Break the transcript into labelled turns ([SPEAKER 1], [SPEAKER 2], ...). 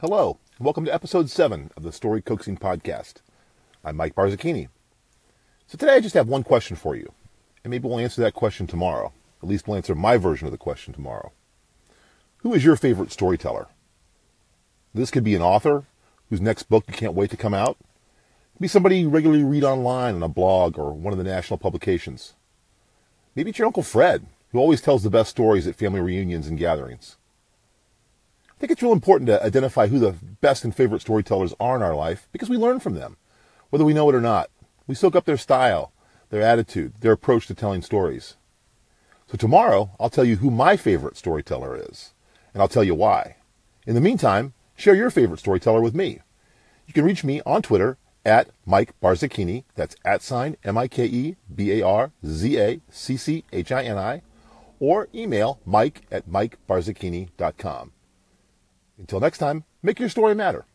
[SPEAKER 1] Hello, and welcome to episode 7 of the Story Coaxing Podcast. I'm Mike Barzacchini. So today I just have one question for you, and maybe we'll answer that question tomorrow. At least we'll answer my version of the question tomorrow. Who is your favorite storyteller? This could be an author whose next book you can't wait to come out. It could be somebody you regularly read online on a blog or one of the national publications. Maybe it's your Uncle Fred, who always tells the best stories at family reunions and gatherings. I think it's real important to identify who the best and favorite storytellers are in our life because we learn from them, whether we know it or not. We soak up their style, their attitude, their approach to telling stories. So tomorrow, I'll tell you who my favorite storyteller is, and I'll tell you why. In the meantime, share your favorite storyteller with me. You can reach me on Twitter at Mike Barzacchini. That's at sign M-I-K-E-B-A-R-Z-A-C-C-H-I-N-I. Or email mike at mikebarzacchini.com. Until next time, make your story matter.